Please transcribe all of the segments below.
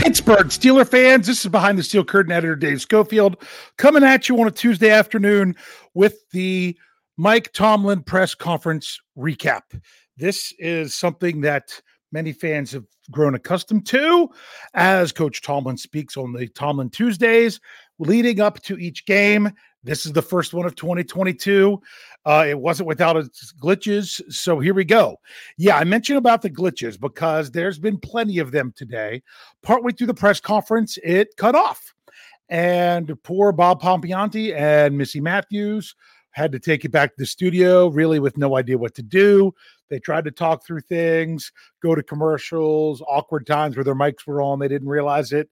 Pittsburgh Steeler fans, this is behind the steel curtain editor Dave Schofield coming at you on a Tuesday afternoon with the Mike Tomlin press conference recap. This is something that many fans have grown accustomed to as Coach Tomlin speaks on the Tomlin Tuesdays leading up to each game. This is the first one of 2022. Uh, it wasn't without its glitches. So here we go. Yeah, I mentioned about the glitches because there's been plenty of them today. Partway through the press conference, it cut off. And poor Bob Pompeani and Missy Matthews had to take it back to the studio, really with no idea what to do. They tried to talk through things, go to commercials, awkward times where their mics were on, they didn't realize it.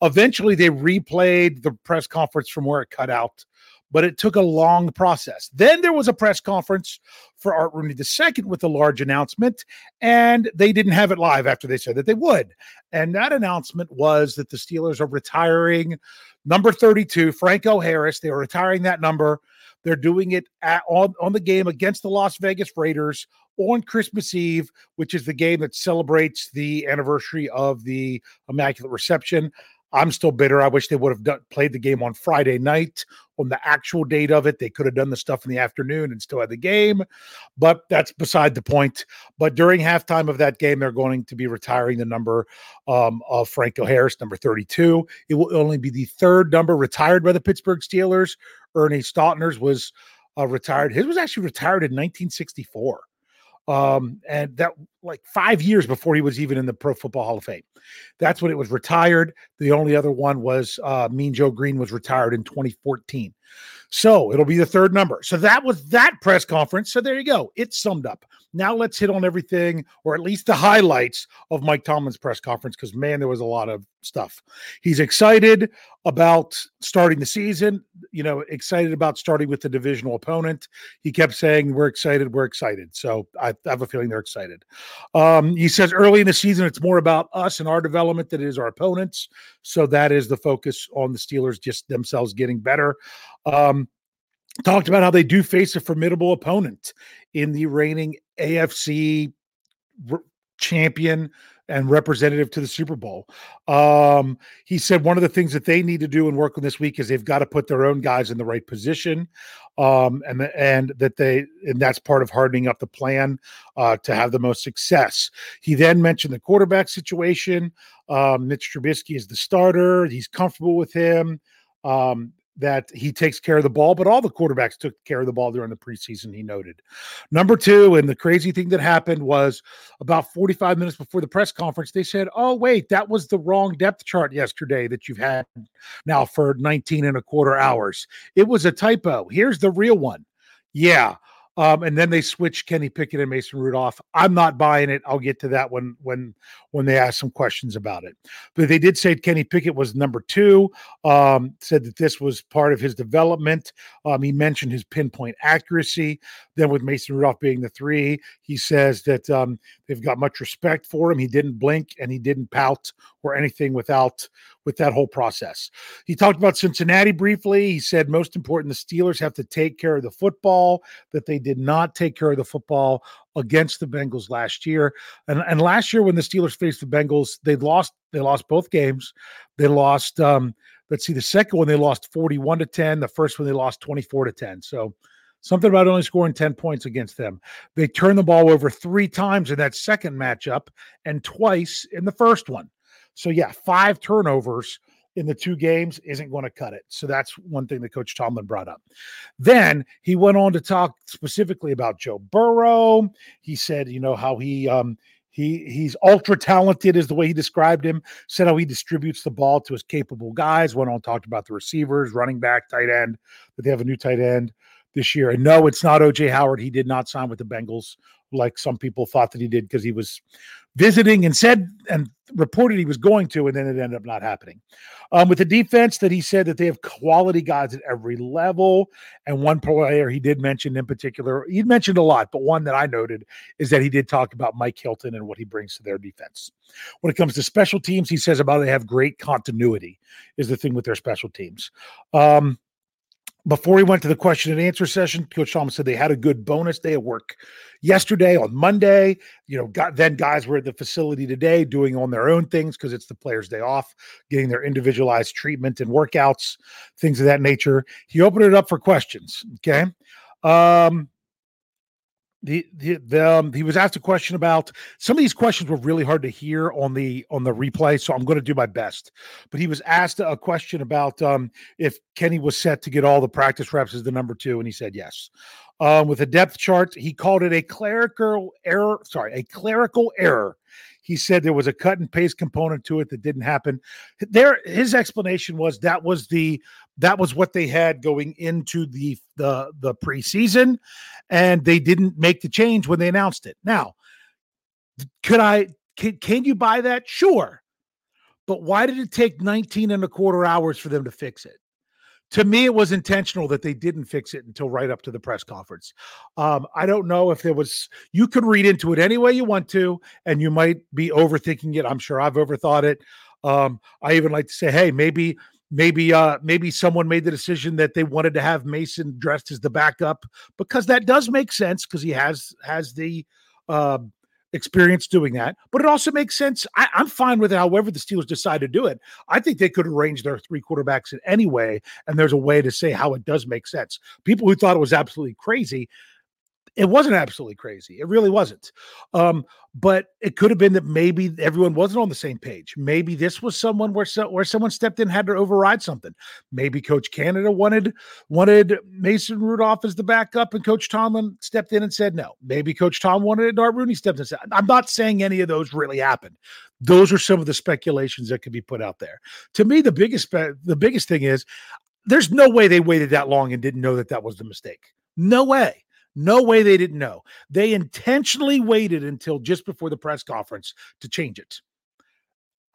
Eventually, they replayed the press conference from where it cut out but it took a long process. Then there was a press conference for Art Rooney II with a large announcement, and they didn't have it live after they said that they would. And that announcement was that the Steelers are retiring number 32, Franco Harris. They are retiring that number. They're doing it at, on, on the game against the Las Vegas Raiders on Christmas Eve, which is the game that celebrates the anniversary of the Immaculate Reception. I'm still bitter. I wish they would have done, played the game on Friday night on the actual date of it. They could have done the stuff in the afternoon and still had the game, but that's beside the point. But during halftime of that game, they're going to be retiring the number um, of Franco Harris, number 32. It will only be the third number retired by the Pittsburgh Steelers. Ernie Stautner's was uh, retired. His was actually retired in 1964 um, and that like five years before he was even in the Pro Football Hall of Fame. That's when it was retired. The only other one was uh, Mean Joe Greene was retired in 2014. So it'll be the third number. So that was that press conference. So there you go. It's summed up. Now let's hit on everything, or at least the highlights of Mike Tomlin's press conference, because man, there was a lot of stuff. He's excited about starting the season, you know, excited about starting with the divisional opponent. He kept saying, We're excited, we're excited. So I have a feeling they're excited. Um, he says early in the season, it's more about us and our development than it is our opponents. So that is the focus on the Steelers, just themselves getting better. Um, talked about how they do face a formidable opponent in the reigning AFC champion and representative to the Super Bowl. Um, he said one of the things that they need to do and work on this week is they've got to put their own guys in the right position, um, and and that they and that's part of hardening up the plan uh, to have the most success. He then mentioned the quarterback situation. Um, Mitch Trubisky is the starter; he's comfortable with him. Um, that he takes care of the ball, but all the quarterbacks took care of the ball during the preseason, he noted. Number two, and the crazy thing that happened was about 45 minutes before the press conference, they said, Oh, wait, that was the wrong depth chart yesterday that you've had now for 19 and a quarter hours. It was a typo. Here's the real one. Yeah. Um, and then they switched Kenny Pickett and Mason Rudolph. I'm not buying it. I'll get to that when when when they ask some questions about it. But they did say Kenny Pickett was number two. Um, said that this was part of his development. Um, he mentioned his pinpoint accuracy. Then with Mason Rudolph being the three, he says that um, they've got much respect for him. He didn't blink and he didn't pout or anything without with that whole process. He talked about Cincinnati briefly. He said most important, the Steelers have to take care of the football, that they did not take care of the football against the Bengals last year. And, and last year when the Steelers faced the Bengals, they lost, they lost both games. They lost um, let's see, the second one they lost 41 to 10. The first one they lost 24 to 10. So something about only scoring 10 points against them. They turned the ball over three times in that second matchup and twice in the first one. So, yeah, five turnovers in the two games isn't going to cut it. So that's one thing that Coach Tomlin brought up. Then he went on to talk specifically about Joe Burrow. He said, you know, how he um he he's ultra talented is the way he described him. Said how he distributes the ball to his capable guys. Went on talked about the receivers, running back, tight end. but they have a new tight end this year. And no, it's not OJ Howard. He did not sign with the Bengals like some people thought that he did because he was visiting and said and reported he was going to, and then it ended up not happening. Um, with the defense, that he said that they have quality guys at every level. And one player he did mention in particular, he mentioned a lot, but one that I noted is that he did talk about Mike Hilton and what he brings to their defense. When it comes to special teams, he says about they have great continuity, is the thing with their special teams. Um, before he went to the question and answer session, Coach Thomas said they had a good bonus day of work yesterday on Monday. You know, got then guys were at the facility today doing on their own things because it's the players' day off, getting their individualized treatment and workouts, things of that nature. He opened it up for questions. Okay. Um, the, the, the um, he was asked a question about some of these questions were really hard to hear on the on the replay so i'm going to do my best. But he was asked a question about um, if kenny was set to get all the practice reps as the number two and he said yes. Um, with a depth chart he called it a clerical error sorry a clerical error. He said there was a cut and paste component to it that didn't happen. There, his explanation was that was the that was what they had going into the the the preseason, and they didn't make the change when they announced it. Now, could I? Can, can you buy that? Sure, but why did it take 19 and a quarter hours for them to fix it? to me, it was intentional that they didn't fix it until right up to the press conference. Um, I don't know if there was, you could read into it any way you want to, and you might be overthinking it. I'm sure I've overthought it. Um, I even like to say, hey, maybe, maybe, uh, maybe someone made the decision that they wanted to have Mason dressed as the backup because that does make sense because he has has the uh, experience doing that, but it also makes sense. I, am fine with it, however the Steelers decide to do it. I think they could arrange their three quarterbacks in any way, and there's a way to say how it does make sense. People who thought it was absolutely crazy it wasn't absolutely crazy. It really wasn't. Um, but it could have been that maybe everyone wasn't on the same page. Maybe this was someone where so, where someone stepped in had to override something. Maybe Coach Canada wanted wanted Mason Rudolph as the backup, and Coach Tomlin stepped in and said no. Maybe Coach Tom wanted it. Art Rooney stepped in said. I'm not saying any of those really happened. Those are some of the speculations that could be put out there. To me, the biggest the biggest thing is there's no way they waited that long and didn't know that that was the mistake. No way. No way they didn't know. They intentionally waited until just before the press conference to change it.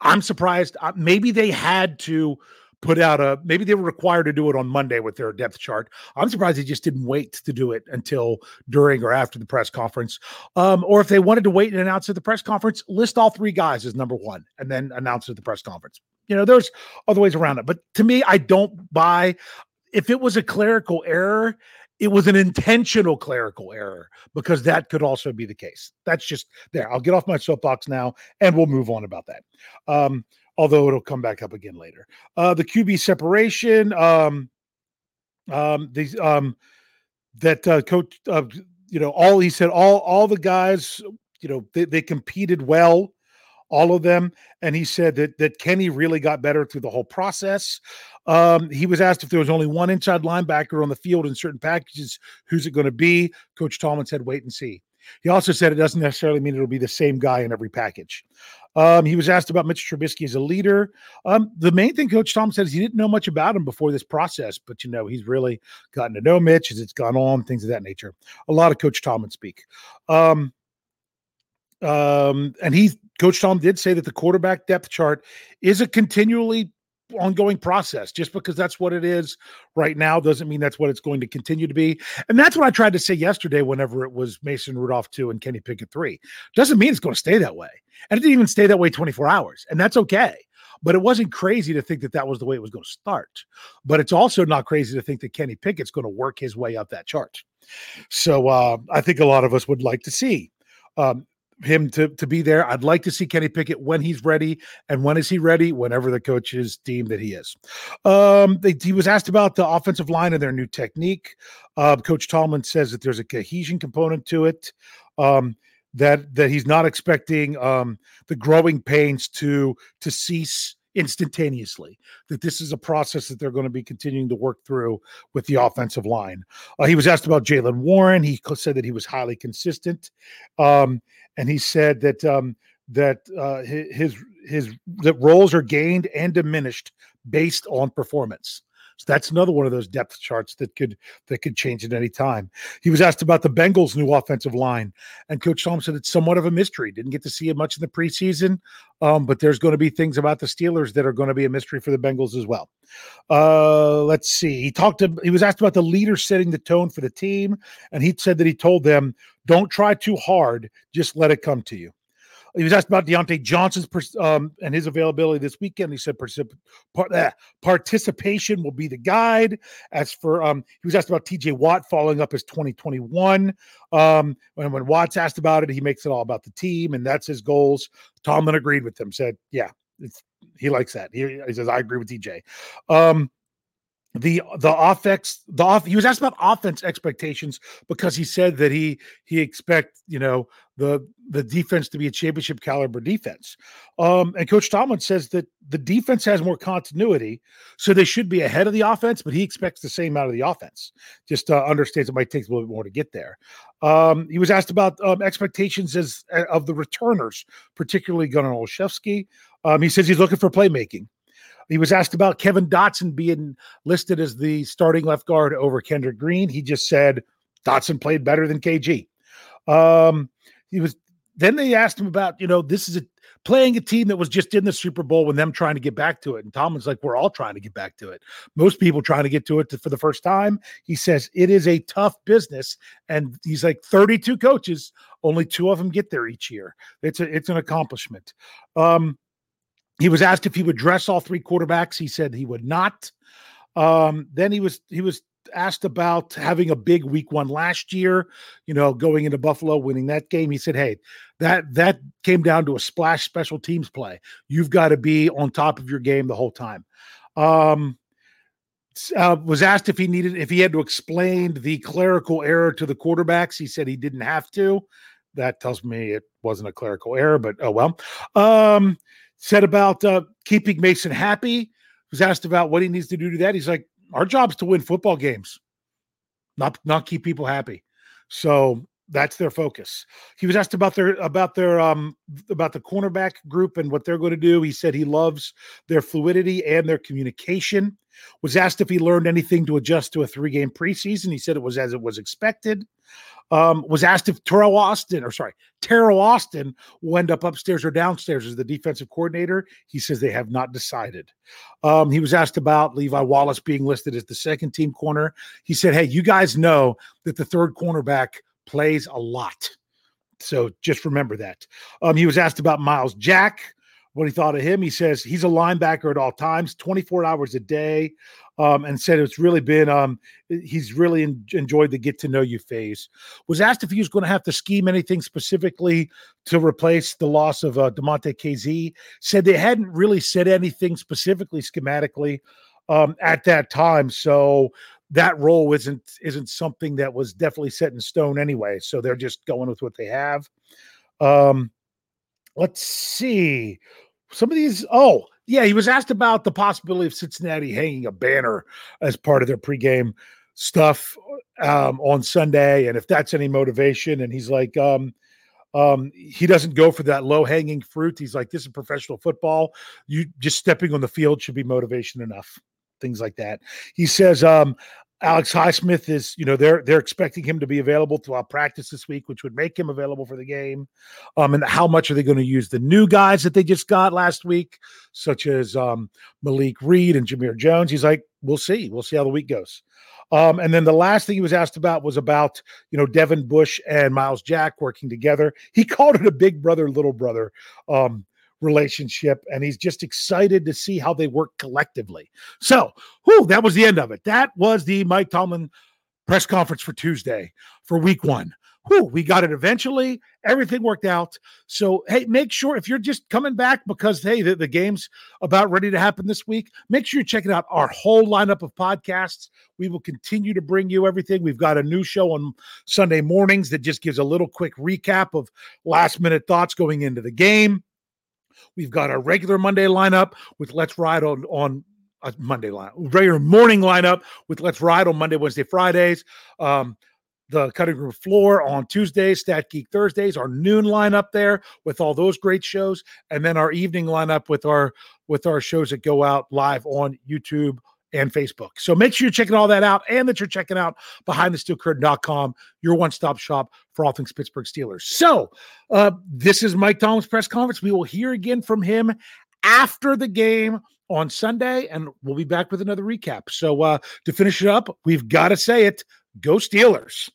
I'm surprised. Uh, maybe they had to put out a, maybe they were required to do it on Monday with their depth chart. I'm surprised they just didn't wait to do it until during or after the press conference. Um, or if they wanted to wait and announce at the press conference, list all three guys as number one and then announce at the press conference. You know, there's other ways around it. But to me, I don't buy if it was a clerical error it was an intentional clerical error because that could also be the case. That's just there. I'll get off my soapbox now and we'll move on about that. Um, although it'll come back up again later. Uh, the QB separation, um, um, these, um, that uh, coach, uh, you know, all he said, all all the guys, you know, they, they competed well all of them. And he said that that Kenny really got better through the whole process. Um, he was asked if there was only one inside linebacker on the field in certain packages, who's it going to be? Coach Tomlin said, wait and see. He also said it doesn't necessarily mean it'll be the same guy in every package. Um, he was asked about Mitch Trubisky as a leader. Um, the main thing Coach Tom said is he didn't know much about him before this process, but you know he's really gotten to know Mitch as it's gone on, things of that nature. A lot of Coach Tom Tomlin speak. Um, um, and he, Coach Tom did say that the quarterback depth chart is a continually ongoing process. Just because that's what it is right now doesn't mean that's what it's going to continue to be. And that's what I tried to say yesterday whenever it was Mason Rudolph 2 and Kenny Pickett 3. Doesn't mean it's going to stay that way. And it didn't even stay that way 24 hours. And that's okay. But it wasn't crazy to think that that was the way it was going to start. But it's also not crazy to think that Kenny Pickett's going to work his way up that chart. So uh, I think a lot of us would like to see um, him to to be there. I'd like to see Kenny Pickett when he's ready, and when is he ready? Whenever the coaches deem that he is. Um, they, he was asked about the offensive line and their new technique. Uh, Coach Tomlin says that there's a cohesion component to it. Um, that that he's not expecting um, the growing pains to to cease instantaneously. That this is a process that they're going to be continuing to work through with the offensive line. Uh, he was asked about Jaylen Warren. He said that he was highly consistent, um, and he said that um, that uh, his his that roles are gained and diminished based on performance. So that's another one of those depth charts that could that could change at any time. He was asked about the Bengals' new offensive line, and Coach Tom said it's somewhat of a mystery. Didn't get to see it much in the preseason, um, but there's going to be things about the Steelers that are going to be a mystery for the Bengals as well. Uh, let's see. He talked to. He was asked about the leader setting the tone for the team, and he said that he told them, "Don't try too hard. Just let it come to you." He was asked about Diontae Johnson's um, and his availability this weekend. He said uh, participation will be the guide. As for um, he was asked about TJ Watt following up his 2021. Um, when, when Watts asked about it, he makes it all about the team and that's his goals. Tomlin agreed with him. Said, yeah, he likes that. He, he, says, I agree with TJ. Um, the the offense the off he was asked about offense expectations because he said that he he expect you know the the defense to be a championship caliber defense. Um and coach tomlin says that the defense has more continuity so they should be ahead of the offense but he expects the same out of the offense. Just uh, understands it might take a little bit more to get there. Um he was asked about um, expectations as of the returners particularly gunner olszewski. Um he says he's looking for playmaking he was asked about Kevin Dotson being listed as the starting left guard over Kendrick Green. He just said Dotson played better than KG. Um, he was then they asked him about, you know, this is a playing a team that was just in the Super Bowl and them trying to get back to it. And Tomlin's like, we're all trying to get back to it. Most people trying to get to it to, for the first time. He says it is a tough business. And he's like 32 coaches, only two of them get there each year. It's a it's an accomplishment. Um, he was asked if he would dress all three quarterbacks. He said he would not. Um, then he was he was asked about having a big week one last year, you know, going into Buffalo, winning that game. He said, Hey, that that came down to a splash special teams play. You've got to be on top of your game the whole time. Um uh, was asked if he needed if he had to explain the clerical error to the quarterbacks. He said he didn't have to. That tells me it wasn't a clerical error, but oh well. Um, said about uh, keeping Mason happy. Was asked about what he needs to do to that. He's like, our job's to win football games, not not keep people happy. So that's their focus. He was asked about their about their um about the cornerback group and what they're going to do. He said he loves their fluidity and their communication. Was asked if he learned anything to adjust to a three game preseason. He said it was as it was expected um, was asked if Terrell Austin, or sorry, Teryl Austin will end up upstairs or downstairs as the defensive coordinator. He says they have not decided. Um, he was asked about Levi Wallace being listed as the second team corner. He said, Hey, you guys know that the third cornerback plays a lot. So just remember that. Um, he was asked about Myles Jack, what he thought of him. He says he's a linebacker at all times, 24 hours a day um, and said it's really been um, he's really en- enjoyed the get to know you phase. Was asked if he was going to have to scheme anything specifically to replace the loss of uh, Damontae Kazee. Said they hadn't really said anything specifically schematically um, at that time, so that role isn't isn't something that was definitely set in stone anyway. So they're just going with what they have. Um, let's see some of these. Oh, yeah, he was asked about the possibility of Cincinnati hanging a banner as part of their pregame stuff um, on Sunday, and if that's any motivation. And he's like, um, um, he doesn't go for that low hanging fruit. He's like, this is professional football. You just stepping on the field should be motivation enough. Things like that. He says, um, Alex Highsmith is, you know, they're they're expecting him to be available throughout practice this week, which would make him available for the game. Um, and how much are they going to use the new guys that they just got last week, such as um, Malik Reed and Jamir Jones? He's like, we'll see, we'll see how the week goes. Um, and then the last thing he was asked about was about, you know, Devin Bush and Myles Jack working together. He called it a big brother, little brother um, relationship, and he's just excited to see how they work collectively. So, whew, that was the end of it. That was the Mike Tomlin press conference for Tuesday for week one. Whew, we got it eventually. Everything worked out. So, hey, make sure if you're just coming back because, hey, the, the game's about ready to happen this week, make sure you're checking out our whole lineup of podcasts. We will continue to bring you everything. We've got a new show on Sunday mornings that just gives a little quick recap of last minute thoughts going into the game. We've got our regular Monday lineup with Let's Ride on, on a Monday line, regular morning lineup with Let's Ride on Monday, Wednesday, Fridays. Um, the cutting room floor on Tuesdays, Stat Geek Thursdays, our noon lineup there with all those great shows, and then our evening lineup with our with our shows that go out live on YouTube and Facebook. So make sure you're checking all that out and that you're checking out behindthesteelcurtain.com, your one-stop shop for all things Pittsburgh Steelers. So uh, this is Mike Tomlin's press conference. We will hear again from him after the game on Sunday, and we'll be back with another recap. So uh, to finish it up, we've got to say it. Go Steelers.